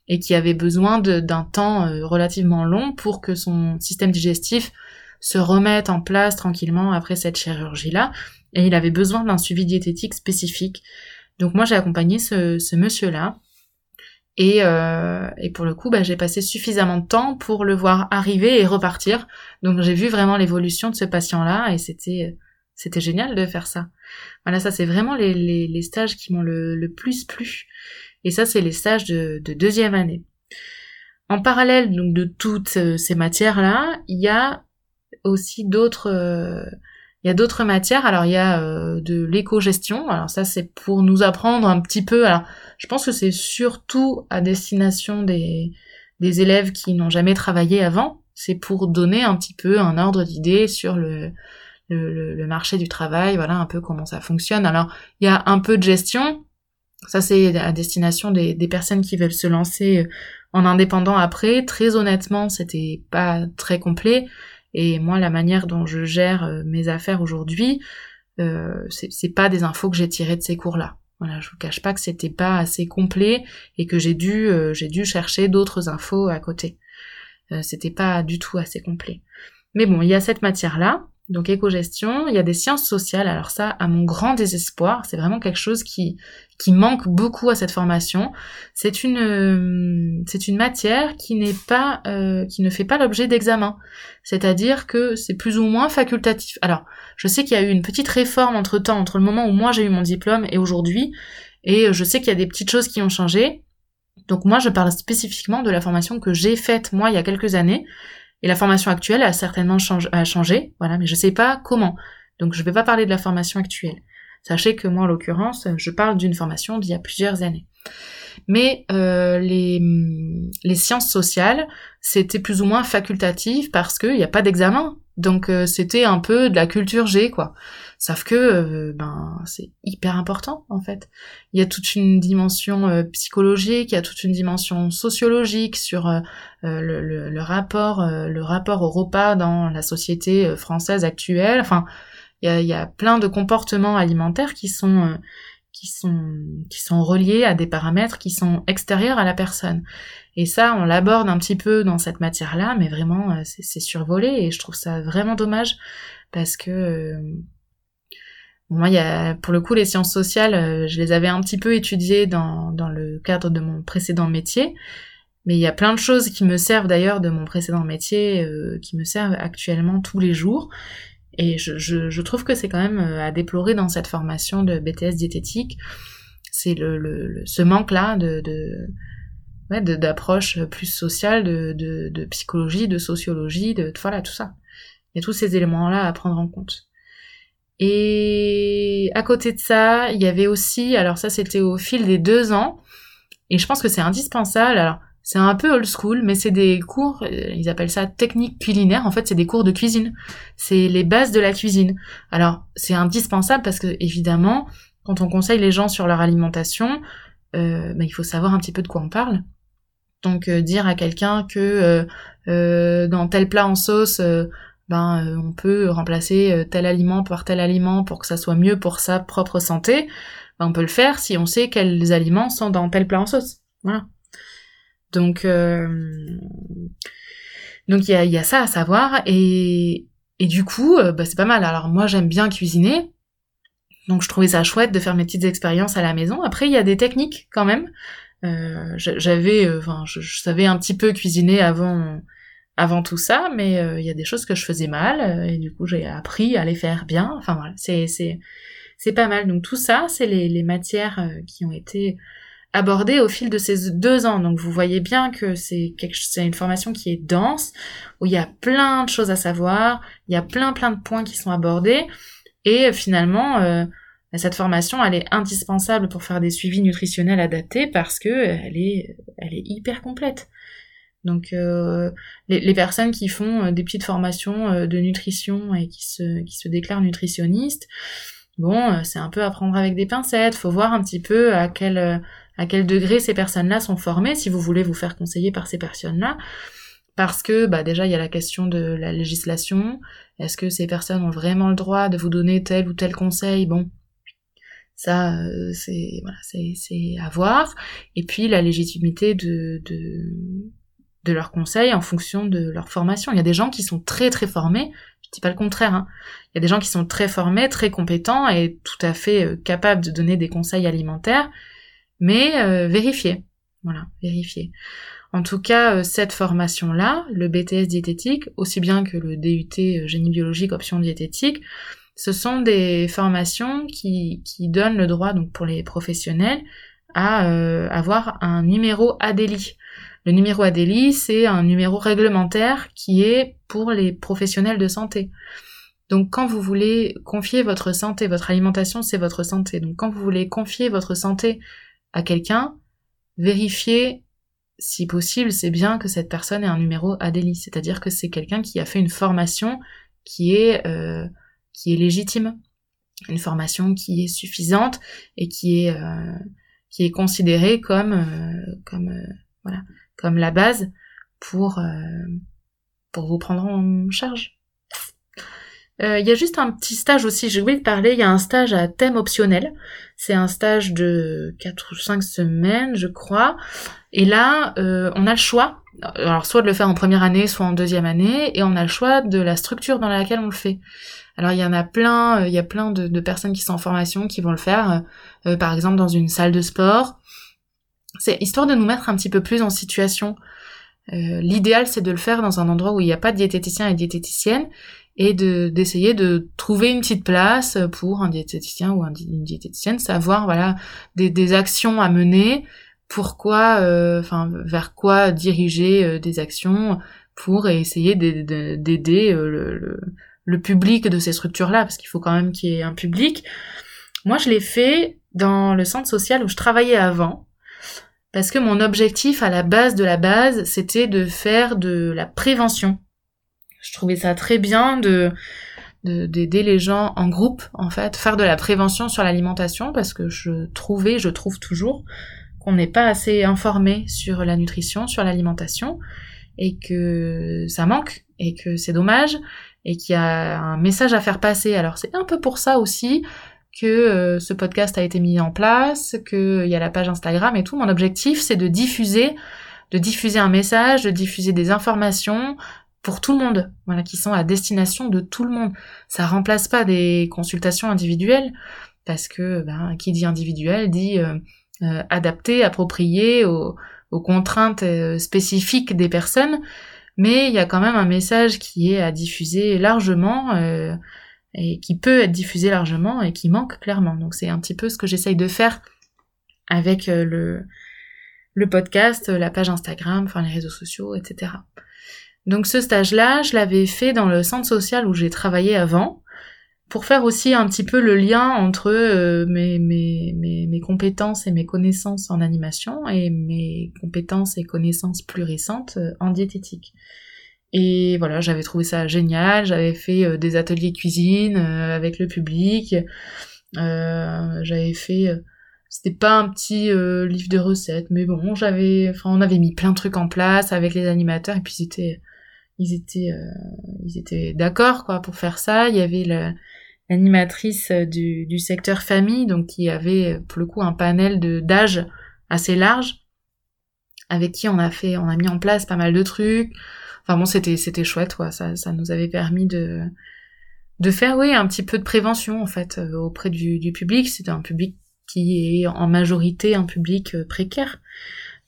et qui avait besoin d'un temps euh, relativement long pour que son système digestif se remette en place tranquillement après cette chirurgie-là. Et il avait besoin d'un suivi diététique spécifique. Donc moi j'ai accompagné ce, ce monsieur-là. Et, euh, et, pour le coup, bah, j'ai passé suffisamment de temps pour le voir arriver et repartir. Donc j'ai vu vraiment l'évolution de ce patient-là et c'était c'était génial de faire ça. Voilà, ça c'est vraiment les, les, les, stages qui m'ont le, le, plus plu. Et ça, c'est les stages de, deuxième année. En parallèle donc de toutes euh, ces matières-là, il y a aussi d'autres euh, il y a d'autres matières. Alors il y a euh, de l'éco-gestion. Alors ça c'est pour nous apprendre un petit peu. Alors je pense que c'est surtout à destination des, des élèves qui n'ont jamais travaillé avant. C'est pour donner un petit peu un ordre d'idée sur le, le, le, marché du travail, voilà un peu comment ça fonctionne. Alors il y a un peu de gestion, ça, c'est à destination des, des, personnes qui veulent se lancer euh, en indépendant après. Très honnêtement, c'était pas très complet. Et moi, la manière dont je gère euh, mes affaires aujourd'hui, euh, c'est pas des infos que j'ai tirées de ces cours-là. Voilà, je vous cache pas que c'était pas assez complet et que j'ai dû, euh, j'ai dû chercher d'autres infos à côté. Euh, c'était pas du tout assez complet. Mais bon, il y a cette matière-là donc éco-gestion, il y a des sciences sociales. Alors ça, à mon grand désespoir, c'est vraiment quelque chose qui qui manque beaucoup à cette formation. C'est une euh, c'est une matière qui n'est pas euh, qui ne fait pas l'objet d'examen. C'est-à-dire que c'est plus ou moins facultatif. Alors, je sais qu'il y a eu une petite réforme entre temps entre le moment où moi j'ai eu mon diplôme et aujourd'hui, et je sais qu'il y a des petites choses qui ont changé. Donc moi, je parle spécifiquement de la formation que j'ai faite moi il y a quelques années et la formation actuelle a certainement changé, voilà, mais je sais pas comment. Donc je vais pas parler de la formation actuelle. Sachez que moi, en l'occurrence, je parle d'une formation d'il y a plusieurs années. Mais euh, les, les sciences sociales, c'était plus ou moins facultatif parce qu'il n'y a pas d'examen. Donc euh, c'était un peu de la culture G, quoi. Sauf que euh, ben c'est hyper important en fait. Il y a toute une dimension euh, psychologique, il y a toute une dimension sociologique sur euh, le, rapport le rapport au repas dans la société française actuelle. Enfin, il y a, y a plein de comportements alimentaires qui sont qui sont qui sont reliés à des paramètres qui sont extérieurs à la personne. Et ça, on l'aborde un petit peu dans cette matière-là, mais vraiment c'est survolé et je trouve ça vraiment dommage parce que moi, il y a, pour le coup, les sciences sociales, euh, je les avais un petit peu étudiées dans, dans le cadre de mon précédent métier. Mais il y a plein de choses qui me servent d'ailleurs de mon précédent métier, euh, qui me servent actuellement tous les jours. Et je, je, je trouve que c'est quand même euh, à déplorer dans cette formation de BTS diététique. C'est le, le, ce manque-là de, de, ouais, d'approche plus sociale, de, de, de psychologie, de sociologie, de voilà tout ça. Il y a tous ces éléments-là à prendre en compte. Et à côté de ça, il y avait aussi, alors ça c'était au fil des deux ans, et je pense que c'est indispensable. Alors c'est un peu old school, mais c'est des cours, euh, ils appellent ça technique culinaire. En fait, c'est des cours de cuisine. C'est les bases de la cuisine. Alors c'est indispensable parce que évidemment, quand on conseille les gens sur leur alimentation, euh, bah, il faut savoir un petit peu de quoi on parle. Donc euh, dire à quelqu'un que euh, dans tel plat en sauce, ben euh, on peut remplacer euh, tel aliment par tel aliment pour que ça soit mieux pour sa propre santé, ben, on peut le faire si on sait quels aliments sont dans tel plat en sauce. Voilà. Donc euh, donc il y a, ça à savoir et, du coup bah, c'est pas mal. Alors moi j'aime bien cuisiner, donc je trouvais ça chouette de faire mes petites expériences à la maison. Après il y a des techniques quand même. J'avais, enfin je, savais un petit peu cuisiner avant avant tout ça, mais euh, il y a des choses que je faisais mal euh, et du coup j'ai appris à les faire bien. Enfin voilà, c'est c'est c'est pas mal. Donc tout ça, c'est les, les matières euh, qui ont été abordées au fil de ces deux ans. Donc vous voyez bien que c'est c'est une formation qui est dense où il y a plein de choses à savoir, il y a plein plein de points qui sont abordés et finalement bah, cette formation, elle est indispensable pour faire des suivis nutritionnels adaptés parce que elle est, elle est hyper complète. Donc euh, les, personnes qui font euh, des petites formations euh, de nutrition et qui se, qui se déclarent nutritionnistes, bon, c'est un peu à prendre avec des pincettes. Faut voir un petit peu à quel à quel degré ces personnes-là sont formées, si vous voulez vous faire conseiller par ces personnes-là. Parce que bah déjà il y a la question de la législation. Est-ce que ces personnes ont vraiment le droit de vous donner tel ou tel conseil? Bon, ça euh, c'est voilà, c'est à voir. Et puis la légitimité de, de de leurs conseils en fonction de leur formation. Il y a des gens qui sont très très formés, je dis pas le contraire. Hein. Il y a des gens qui sont très formés, très compétents et tout à fait euh, capables de donner des conseils alimentaires mais euh. Voilà, vérifier. En tout cas, euh, cette formation-là, le BTS diététique, aussi bien que le DUT euh, génie biologique option diététique, ce sont des formations qui, qui donnent le droit, donc pour les professionnels, à avoir un numéro ADELI. Le numéro ADELI, c'est un numéro réglementaire qui est pour les professionnels de santé. Donc quand vous voulez confier votre santé, votre alimentation, c'est votre santé. Donc quand vous voulez confier votre santé à quelqu'un, vérifier si possible, c'est bien que cette personne ait un numéro ADELI, c'est-à-dire que c'est quelqu'un qui a fait une formation qui est euh, qui est légitime, une formation qui est suffisante et qui est euh, qui est considérée comme euh, comme voilà comme la base pour pour vous prendre en charge. Euh, il y a juste un petit stage aussi, j'ai oublié de parler, il y a un stage à thème optionnel. C'est un stage de 4 ou 5 semaines, je crois. Et là, euh, on a le choix, alors soit de le faire en première année, soit en deuxième année, et on a le choix de la structure dans laquelle on le fait. Alors il y en a plein, euh, il y a plein de, personnes qui sont en formation qui vont le faire, par exemple dans une salle de sport. C'est histoire de nous mettre un petit peu plus en situation. L'idéal, c'est de le faire dans un endroit où il n'y a pas de diététicien et diététicienne, et de d'essayer de trouver une petite place pour un diététicien ou une diététicienne, savoir voilà des, des actions à mener, pourquoi, euh, enfin vers quoi diriger euh, des actions pour essayer d'aider euh, le, le, public de ces structures-là, parce qu'il faut quand même qu'il y ait un public. Moi, je l'ai fait dans le centre social où je travaillais avant, parce que mon objectif à la base de la base, c'était de faire de la prévention je trouvais ça très bien de d'aider les gens en groupe en fait, faire de la prévention sur l'alimentation parce que je trouvais, je trouve toujours qu'on n'est pas assez informé sur la nutrition, sur l'alimentation et que ça manque et que c'est dommage et qu'il y a un message à faire passer. Alors c'est un peu pour ça aussi que euh, ce podcast a été mis en place, qu'il y a la page Instagram et tout. Mon objectif c'est de diffuser de diffuser un message, de diffuser des informations, pour tout le monde, voilà, qui sont à destination de tout le monde. Ça remplace pas des consultations individuelles, parce que ben, qui dit individuel dit euh, euh, adapté, approprié aux, contraintes euh, spécifiques des personnes, mais il y a quand même un message qui est à diffuser largement et qui peut être diffusé largement et qui manque clairement. Donc c'est un petit peu ce que j'essaye de faire avec le, le podcast, la page Instagram, enfin les réseaux sociaux, etc. Donc ce stage-là, je l'avais fait dans le centre social où j'ai travaillé avant, pour faire aussi un petit peu le lien entre euh, mes, compétences et mes connaissances en animation et mes compétences et connaissances plus récentes euh, en diététique. Et voilà, j'avais trouvé ça génial, j'avais fait euh, des ateliers cuisine avec le public, j'avais fait c'était pas un petit livre de recettes mais bon j'avais enfin on avait mis plein de trucs en place avec les animateurs et puis c'était ils étaient euh, ils étaient d'accord quoi pour faire ça. Il y avait l'animatrice du, du secteur famille donc qui avait pour le coup un panel de d'âge assez large avec qui on a fait on a mis en place pas mal de trucs. Enfin bon c'était c'était chouette. Ça ça nous avait permis de de faire oui un petit peu de prévention en fait euh, auprès du, du public. C'était un public qui est en majorité un public euh, précaire.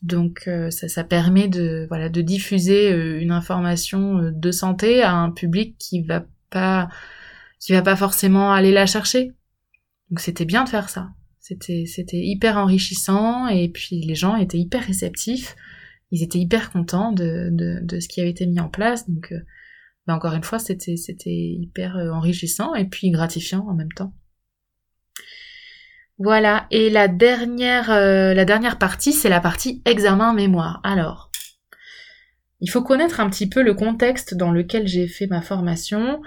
Donc euh, ça, ça, permet de voilà de diffuser une information de santé à un public qui va pas qui va pas forcément aller la chercher. Donc c'était bien de faire ça. C'était c'était hyper enrichissant et puis les gens étaient hyper réceptifs. Ils étaient hyper contents de, de, de ce qui avait été mis en place. Donc bah encore une fois c'était c'était hyper enrichissant et puis gratifiant en même temps. Voilà, et la dernière, euh, la dernière partie, c'est la partie examen mémoire. Alors, il faut connaître un petit peu le contexte dans lequel j'ai fait ma formation.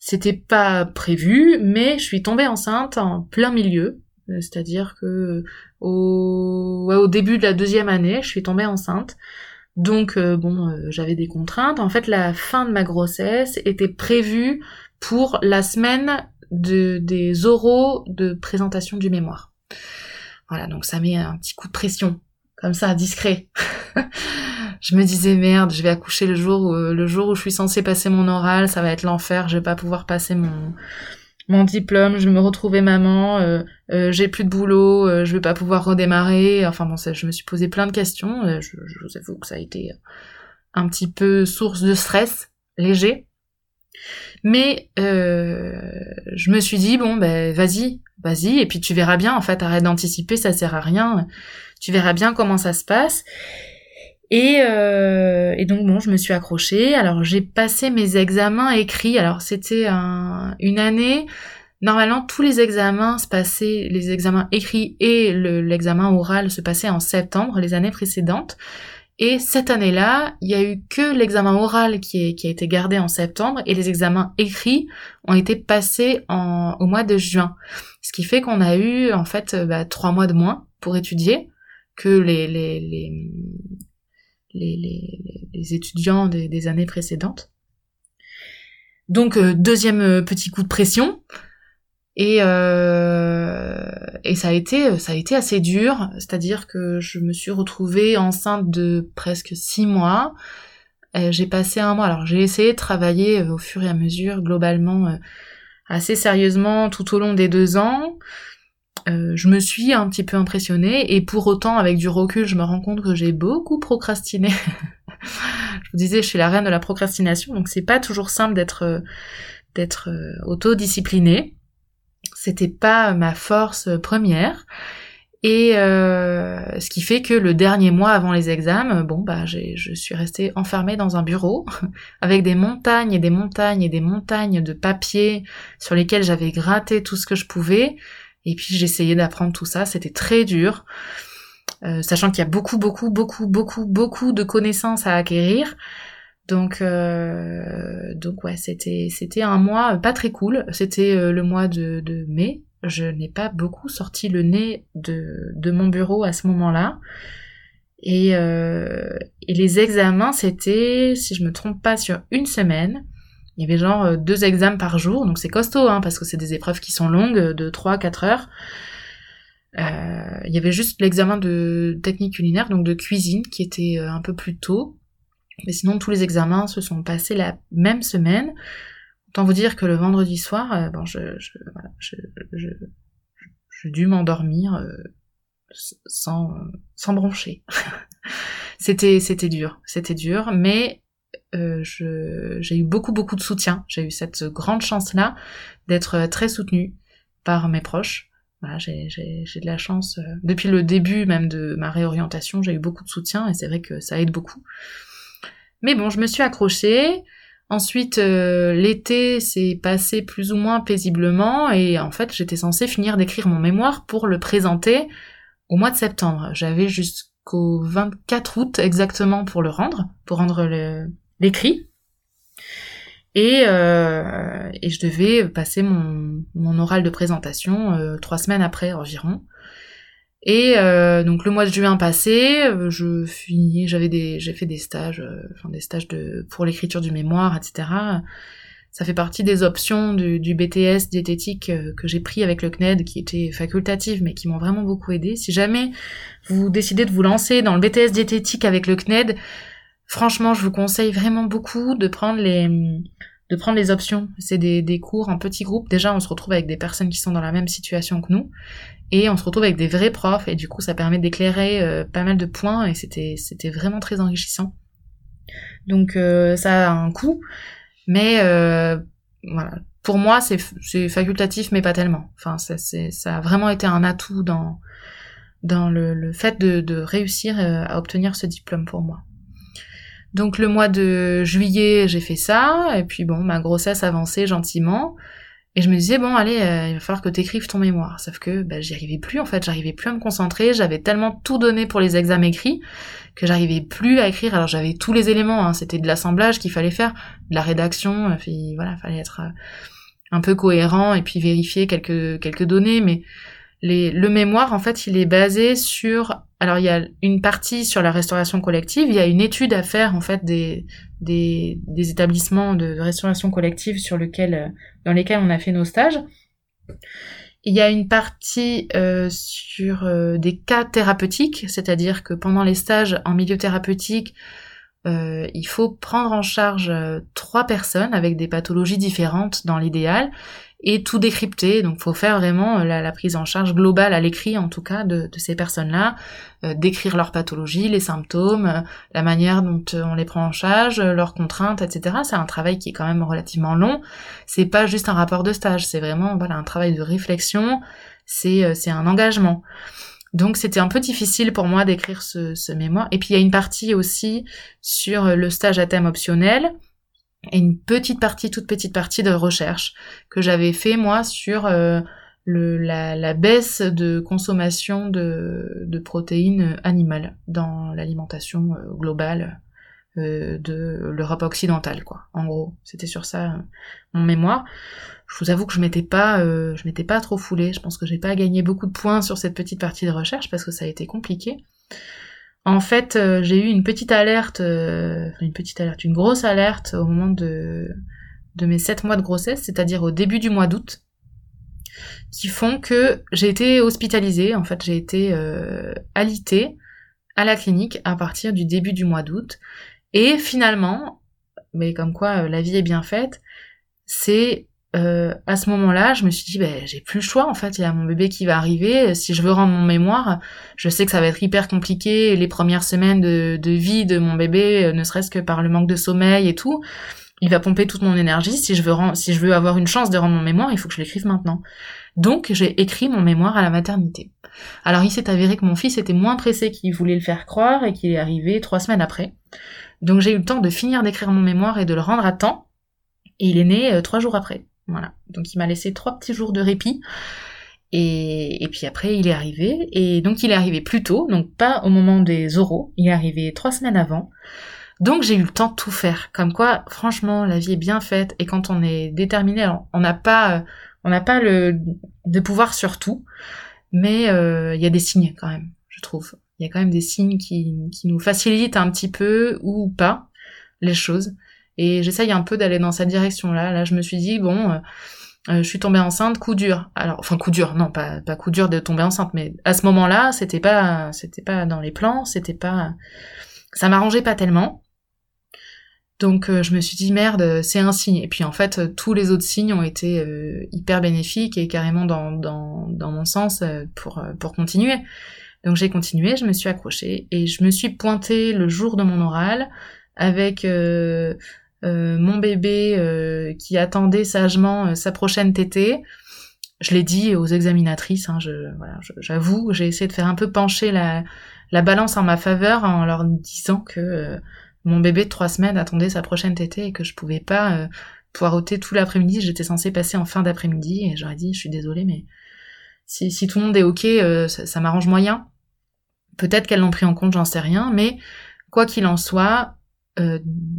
C'était pas prévu, mais je suis tombée enceinte en plein milieu. C'est-à-dire que au, au début de la deuxième année, je suis tombée enceinte. Donc euh, bon, euh, j'avais des contraintes. En fait, la fin de ma grossesse était prévue pour la semaine de, des oraux de présentation du mémoire. Voilà, donc ça met un petit coup de pression, comme ça, discret. je me disais merde, je vais accoucher le jour où, le jour où je suis censée passer mon oral, ça va être l'enfer, je vais pas pouvoir passer mon mon diplôme, je me retrouver maman, euh, euh, j'ai plus de boulot, euh, je vais pas pouvoir redémarrer. Enfin bon, ça, je me suis posé plein de questions. Je, je, vous avoue que ça a été un petit peu source de stress léger. Mais je me suis dit bon ben vas-y, vas-y, et puis tu verras bien. En fait, arrête d'anticiper, ça sert à rien. Tu verras bien comment ça se passe. Et, euh, et, donc bon, je me suis accrochée. Alors j'ai passé mes examens écrits. Alors c'était un, une année. Normalement, tous les examens se passaient, les examens écrits et l'examen oral se passaient en septembre, les années précédentes. Et cette année-là, il y a eu que l'examen oral qui, qui, a été gardé en septembre et les examens écrits ont été passés en, au mois de juin. Ce qui fait qu'on a eu en fait bah, trois mois de moins pour étudier que les, les, les, les, les, étudiants des, années précédentes. Donc euh, deuxième euh, petit coup de pression et euh, et ça a été ça a été assez dur, c'est-à-dire que je me suis retrouvée enceinte de presque six mois. J'ai passé un mois, alors j'ai essayé de travailler au fur et à mesure globalement assez sérieusement tout au long des deux ans. Euh, je me suis un petit peu impressionnée et pour autant avec du recul je me rends compte que j'ai beaucoup procrastiné. je vous disais je suis la reine de la procrastination donc c'est pas toujours simple d'être euh, d'être euh, autodisciplinée. C'était pas ma force première et ce qui fait que le dernier mois avant les examens, bon bah je suis restée enfermée dans un bureau avec des montagnes et des montagnes et des montagnes de papier sur lesquels j'avais gratté tout ce que je pouvais et puis j'essayais d'apprendre tout ça, c'était très dur, euh, sachant qu'il y a beaucoup, beaucoup, beaucoup, beaucoup, beaucoup de connaissances à acquérir. Donc, euh, donc ouais, c'était c'était un mois pas très cool. C'était euh, le mois de, mai. Je n'ai pas beaucoup sorti le nez de, de mon bureau à ce moment-là. Et, et les examens, c'était, si je me trompe pas, sur une semaine. Il y avait genre euh, deux examens par jour, donc c'est costaud, hein, parce que c'est des épreuves qui sont longues, de 3-4 heures. Euh, il y avait juste l'examen de technique culinaire, donc de cuisine, qui était euh, un peu plus tôt. Mais sinon, tous les examens se sont passés la même semaine. Autant vous dire que le vendredi soir, bon, je, je, je, je, je dû m'endormir sans, sans broncher. c'était, c'était dur, c'était dur, mais euh, j'ai eu beaucoup beaucoup de soutien. J'ai eu cette grande chance-là d'être très soutenue par mes proches. Voilà, j'ai de la chance. Euh, depuis le début même de ma réorientation, j'ai eu beaucoup de soutien et c'est vrai que ça aide beaucoup. Mais bon, je me suis accrochée. Ensuite, euh, l'été s'est passé plus ou moins paisiblement et en fait, j'étais censée finir d'écrire mon mémoire pour le présenter au mois de septembre. J'avais jusqu'au 24 août exactement pour le rendre, pour rendre le, l'écrit. Et, euh, et je devais passer mon, mon oral de présentation euh, trois semaines après environ. Et euh, donc le mois de juin passé, je finis, j'avais des, j'ai fait des stages, enfin des stages de pour l'écriture du mémoire, etc. Ça fait partie des options du, BTS diététique que j'ai pris avec le CNED, qui était facultatif, mais qui m'ont vraiment beaucoup aidé. Si jamais vous décidez de vous lancer dans le BTS diététique avec le CNED, Franchement, je vous conseille vraiment beaucoup de prendre les de prendre les options. C'est des, des cours en petits groupes. Déjà, on se retrouve avec des personnes qui sont dans la même situation que nous, et on se retrouve avec des vrais profs, et du coup, ça permet d'éclairer euh, pas mal de points, et c'était vraiment très enrichissant. Donc euh, ça a un coût, mais euh, voilà. Pour moi, c'est facultatif, mais pas tellement. Enfin, ça c'est ça a vraiment été un atout dans dans le, le fait de réussir à obtenir ce diplôme pour moi. Donc le mois de juillet, j'ai fait ça, et puis bon, ma grossesse avançait gentiment. Et je me disais, bon, allez, euh, il va falloir que tu écrives ton mémoire. Sauf que bah, j'y arrivais plus, en fait, j'arrivais plus à me concentrer. J'avais tellement tout donné pour les examens écrits que j'arrivais plus à écrire. Alors j'avais tous les éléments, hein. c'était de l'assemblage qu'il fallait faire, de la rédaction, puis voilà, fallait être euh, un peu cohérent et puis vérifier quelques, quelques données. Mais le mémoire, en fait, il est basé sur... Alors il y a une partie sur la restauration collective, il y a une étude à faire, en fait, des, des, établissements de, restauration collective sur lequel, euh, dans lesquels on a fait nos stages. Il y a une partie euh, sur euh, des cas thérapeutiques, c'est-à-dire que pendant les stages en milieu thérapeutique, euh, il faut prendre en charge trois personnes avec des pathologies différentes dans l'idéal, et tout décrypter. Donc, faut faire vraiment euh, la, prise en charge globale à l'écrit, en tout cas, de, ces personnes-là, euh, décrire leur pathologie, les symptômes, euh, la manière dont on les prend en charge, leurs contraintes, etc. C'est un travail qui est quand même relativement long. C'est pas juste un rapport de stage, c'est vraiment voilà un travail de réflexion. C'est c'est un engagement. Donc c'était un peu difficile pour moi d'écrire ce, ce mémoire. Et puis il y a une partie aussi sur le stage à thème optionnel et une petite partie, toute petite partie de recherche que j'avais fait moi sur euh, le, la, la, baisse de consommation de, de protéines animales dans l'alimentation euh, globale euh, de l'Europe occidentale, quoi. En gros, c'était sur ça mon mémoire. Je vous avoue que je m'étais pas, je m'étais pas trop foulée. Je pense que j'ai pas gagné beaucoup de points sur cette petite partie de recherche parce que ça a été compliqué. En fait, euh, j'ai eu une petite alerte, euh, une petite alerte, une grosse alerte au moment de, de mes 7 mois de grossesse, c'est-à-dire au début du mois d'août, qui font que j'ai été hospitalisée, en fait j'ai été euh, alitée à la clinique à partir du début du mois d'août. Et finalement, mais comme quoi la vie est bien faite, c'est euh, à ce moment-là, je me suis dit, ben, j'ai plus le choix, en fait, il y a mon bébé qui va arriver, si je veux rendre mon mémoire, je sais que ça va être hyper compliqué, les premières semaines de, de vie de mon bébé, euh, ne serait-ce que par le manque de sommeil et tout, il va pomper toute mon énergie, si je veux, si je veux avoir une chance de rendre mon mémoire, il faut que je l'écrive maintenant. Donc, j'ai écrit mon mémoire à la maternité. Alors, il s'est avéré que mon fils était moins pressé qu'il voulait le faire croire et qu'il est arrivé trois semaines après. Donc, j'ai eu le temps de finir d'écrire mon mémoire et de le rendre à temps, et il est né euh, trois jours après. Voilà. Donc il m'a laissé trois petits jours de répit. Et, puis après, il est arrivé. Et donc il est arrivé plus tôt, donc pas au moment des oraux. Il est arrivé trois semaines avant. Donc j'ai eu le temps de tout faire. Comme quoi, franchement, la vie est bien faite. Et quand on est déterminé, on n'a pas, on n'a pas le de pouvoir sur tout, mais euh, il y a des signes quand même, je trouve. Il y a quand même des signes qui, qui nous facilitent un petit peu ou pas les choses. Et j'essaye un peu d'aller dans cette direction-là. Là, je me suis dit, bon, euh, euh, je suis tombée enceinte, coup dur. Alors, enfin, coup dur, non, pas, pas coup dur de tomber enceinte, mais à ce moment-là, c'était pas, c'était pas dans les plans, c'était pas, ça m'arrangeait pas tellement. Donc euh, je me suis dit merde, c'est un signe. Et puis en fait, tous les autres signes ont été hyper bénéfiques et carrément dans, dans, dans mon sens pour, pour continuer. Donc j'ai continué, je me suis accrochée et je me suis pointée le jour de mon oral avec euh, mon bébé euh, qui attendait sagement euh, sa prochaine tétée. Je l'ai dit aux examinatrices, hein, j'avoue, j'ai essayé de faire un peu pencher la, la, balance en ma faveur en leur disant que mon bébé de trois semaines attendait sa prochaine tétée et que je pouvais pas poireauter tout l'après-midi. J'étais censée passer en fin d'après-midi et j'aurais dit, je suis désolée, mais si, si tout le monde est ok, ça, ça m'arrange moyen. Peut-être qu'elles l'ont pris en compte, j'en sais rien, mais quoi qu'il en soit, euh,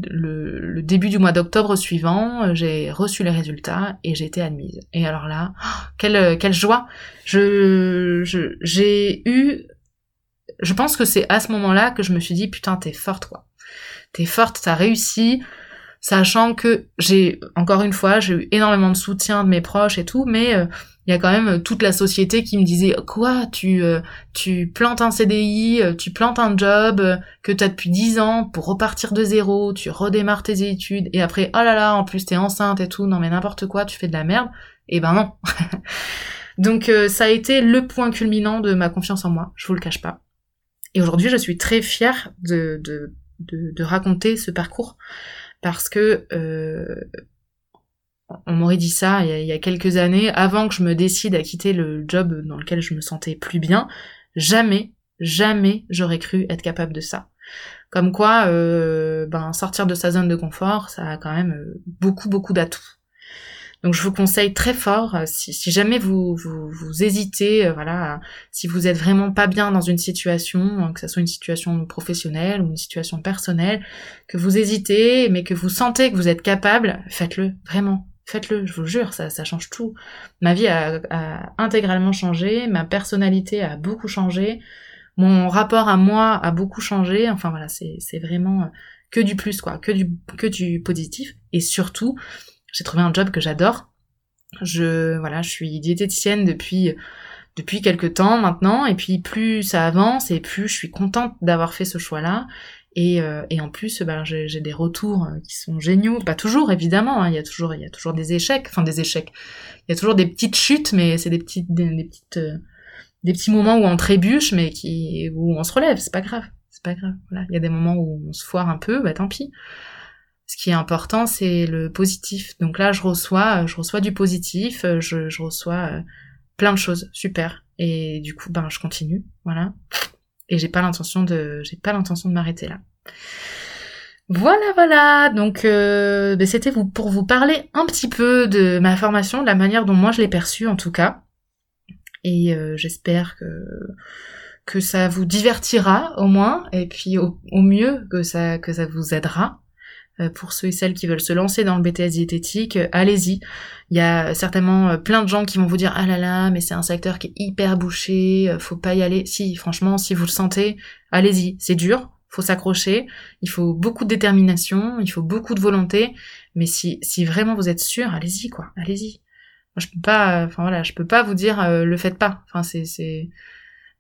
le, début du mois d'octobre suivant, euh, j'ai reçu les résultats et j'ai été admise. Et alors là, oh, quelle, euh, quelle joie Je j'ai eu, je pense que c'est à ce moment-là que je me suis dit putain t'es forte quoi, t'es forte, t'as réussi, sachant que j'ai encore une fois j'ai eu énormément de soutien de mes proches et tout, mais il y a quand même euh, toute la société qui me disait quoi tu euh, tu plantes un CDI, euh, tu plantes un job que tu as depuis 10 ans pour repartir de zéro, tu redémarres tes études et après oh là là en plus t'es enceinte et tout non mais n'importe quoi tu fais de la merde et eh ben non. Donc ça a été le point culminant de ma confiance en moi je vous le cache pas. Et aujourd'hui je suis très fière de, de, de raconter ce parcours parce que on m'aurait dit ça il y, a, quelques années, avant que je me décide à quitter le job dans lequel je me sentais plus bien, jamais, jamais j'aurais cru être capable de ça. Comme quoi, euh, ben sortir de sa zone de confort, ça a quand même euh, beaucoup beaucoup d'atouts. Donc je vous conseille très fort, euh, si, jamais vous, vous, hésitez, euh, voilà, si vous êtes vraiment pas bien dans une situation, que ce soit une situation professionnelle ou une situation personnelle, que vous hésitez, mais que vous sentez que vous êtes capable, faites-le, vraiment. Faites-le, je vous jure, ça, ça change tout. Ma vie a, a intégralement changé, ma personnalité a beaucoup changé, mon rapport à moi a beaucoup changé. Enfin voilà, c'est vraiment que du plus, quoi, que du, que du positif. Et surtout, j'ai trouvé un job que j'adore. Je, voilà, je suis diététicienne depuis, depuis quelques temps maintenant, et puis plus ça avance, et plus je suis contente d'avoir fait ce choix-là. Et, euh, et en plus, ben, j'ai des retours euh, qui sont géniaux. Pas toujours, évidemment. Hein. Il y a toujours, il y a toujours des échecs. Enfin, des échecs. Il y a toujours des petites chutes, mais c'est des petites, des, petites, euh, des petits moments où on trébuche, mais qui, où on se relève. C'est pas grave c'est pas grave. Voilà, il y a des moments où on se foire un peu, bah tant pis. Ce qui est important, c'est le positif. Donc là, je reçois, je reçois du positif, je, je reçois euh, plein de choses, super. Et du coup, ben je continue, voilà. Et j'ai pas l'intention de, j'ai pas l'intention de m'arrêter là. Voilà, voilà. Donc, euh, ben, c'était pour vous parler un petit peu de ma formation, de la manière dont moi je l'ai perçue en tout cas. Et euh, j'espère que que ça vous divertira au moins, et puis au, mieux que ça, que ça vous aidera. Euh, pour ceux et celles qui veulent se lancer dans le BTS diététique, euh, allez-y. Il y a certainement euh, plein de gens qui vont vous dire ah là là, mais c'est un secteur qui est hyper bouché, faut pas y aller. Si, franchement, si vous le sentez, allez-y. C'est dur, faut s'accrocher, il faut beaucoup de détermination, il faut beaucoup de volonté, mais si, si vraiment vous êtes sûr, allez-y quoi, allez-y. Moi, je peux pas, enfin voilà, je peux pas vous dire le faites pas. Enfin c'est c'est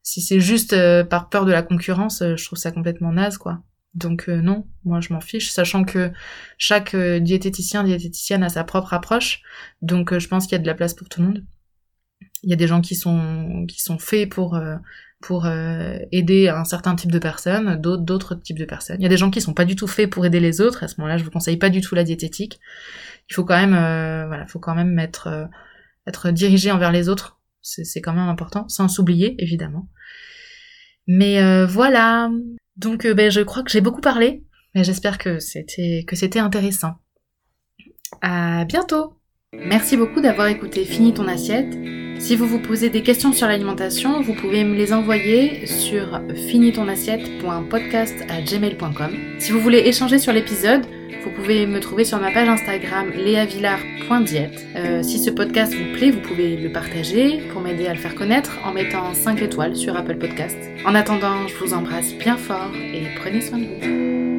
si c'est juste euh, par peur de la concurrence, euh, je trouve ça complètement naze, quoi. Donc euh, non, moi je m'en fiche, sachant que chaque diététicien, diététicienne a sa propre approche, donc je pense qu'il y a de la place pour tout le monde. Il y a des gens qui sont qui sont faits pour pour aider un certain type de personnes, d'autres d'autres types de personnes. Il y a des gens qui sont pas du tout faits pour aider les autres. À ce moment-là, je vous conseille pas du tout la diététique. Il faut quand même voilà, faut quand même être être dirigé envers les autres c'est quand même important, sans s'oublier évidemment. Mais euh, voilà, donc euh, ben, je crois que j'ai beaucoup parlé, mais j'espère que c'était intéressant. À bientôt. Merci beaucoup d'avoir écouté Fini ton assiette. Si vous vous posez des questions sur l'alimentation, vous pouvez me les envoyer sur finitonassiette.podcast@gmail.com. Si vous voulez échanger sur l'épisode, vous pouvez me trouver sur ma page Instagram léavillard.diète. Euh, si ce podcast vous plaît, vous pouvez le partager pour m'aider à le faire connaître en mettant 5 étoiles sur Apple Podcast. En attendant, je vous embrasse bien fort et prenez soin de vous.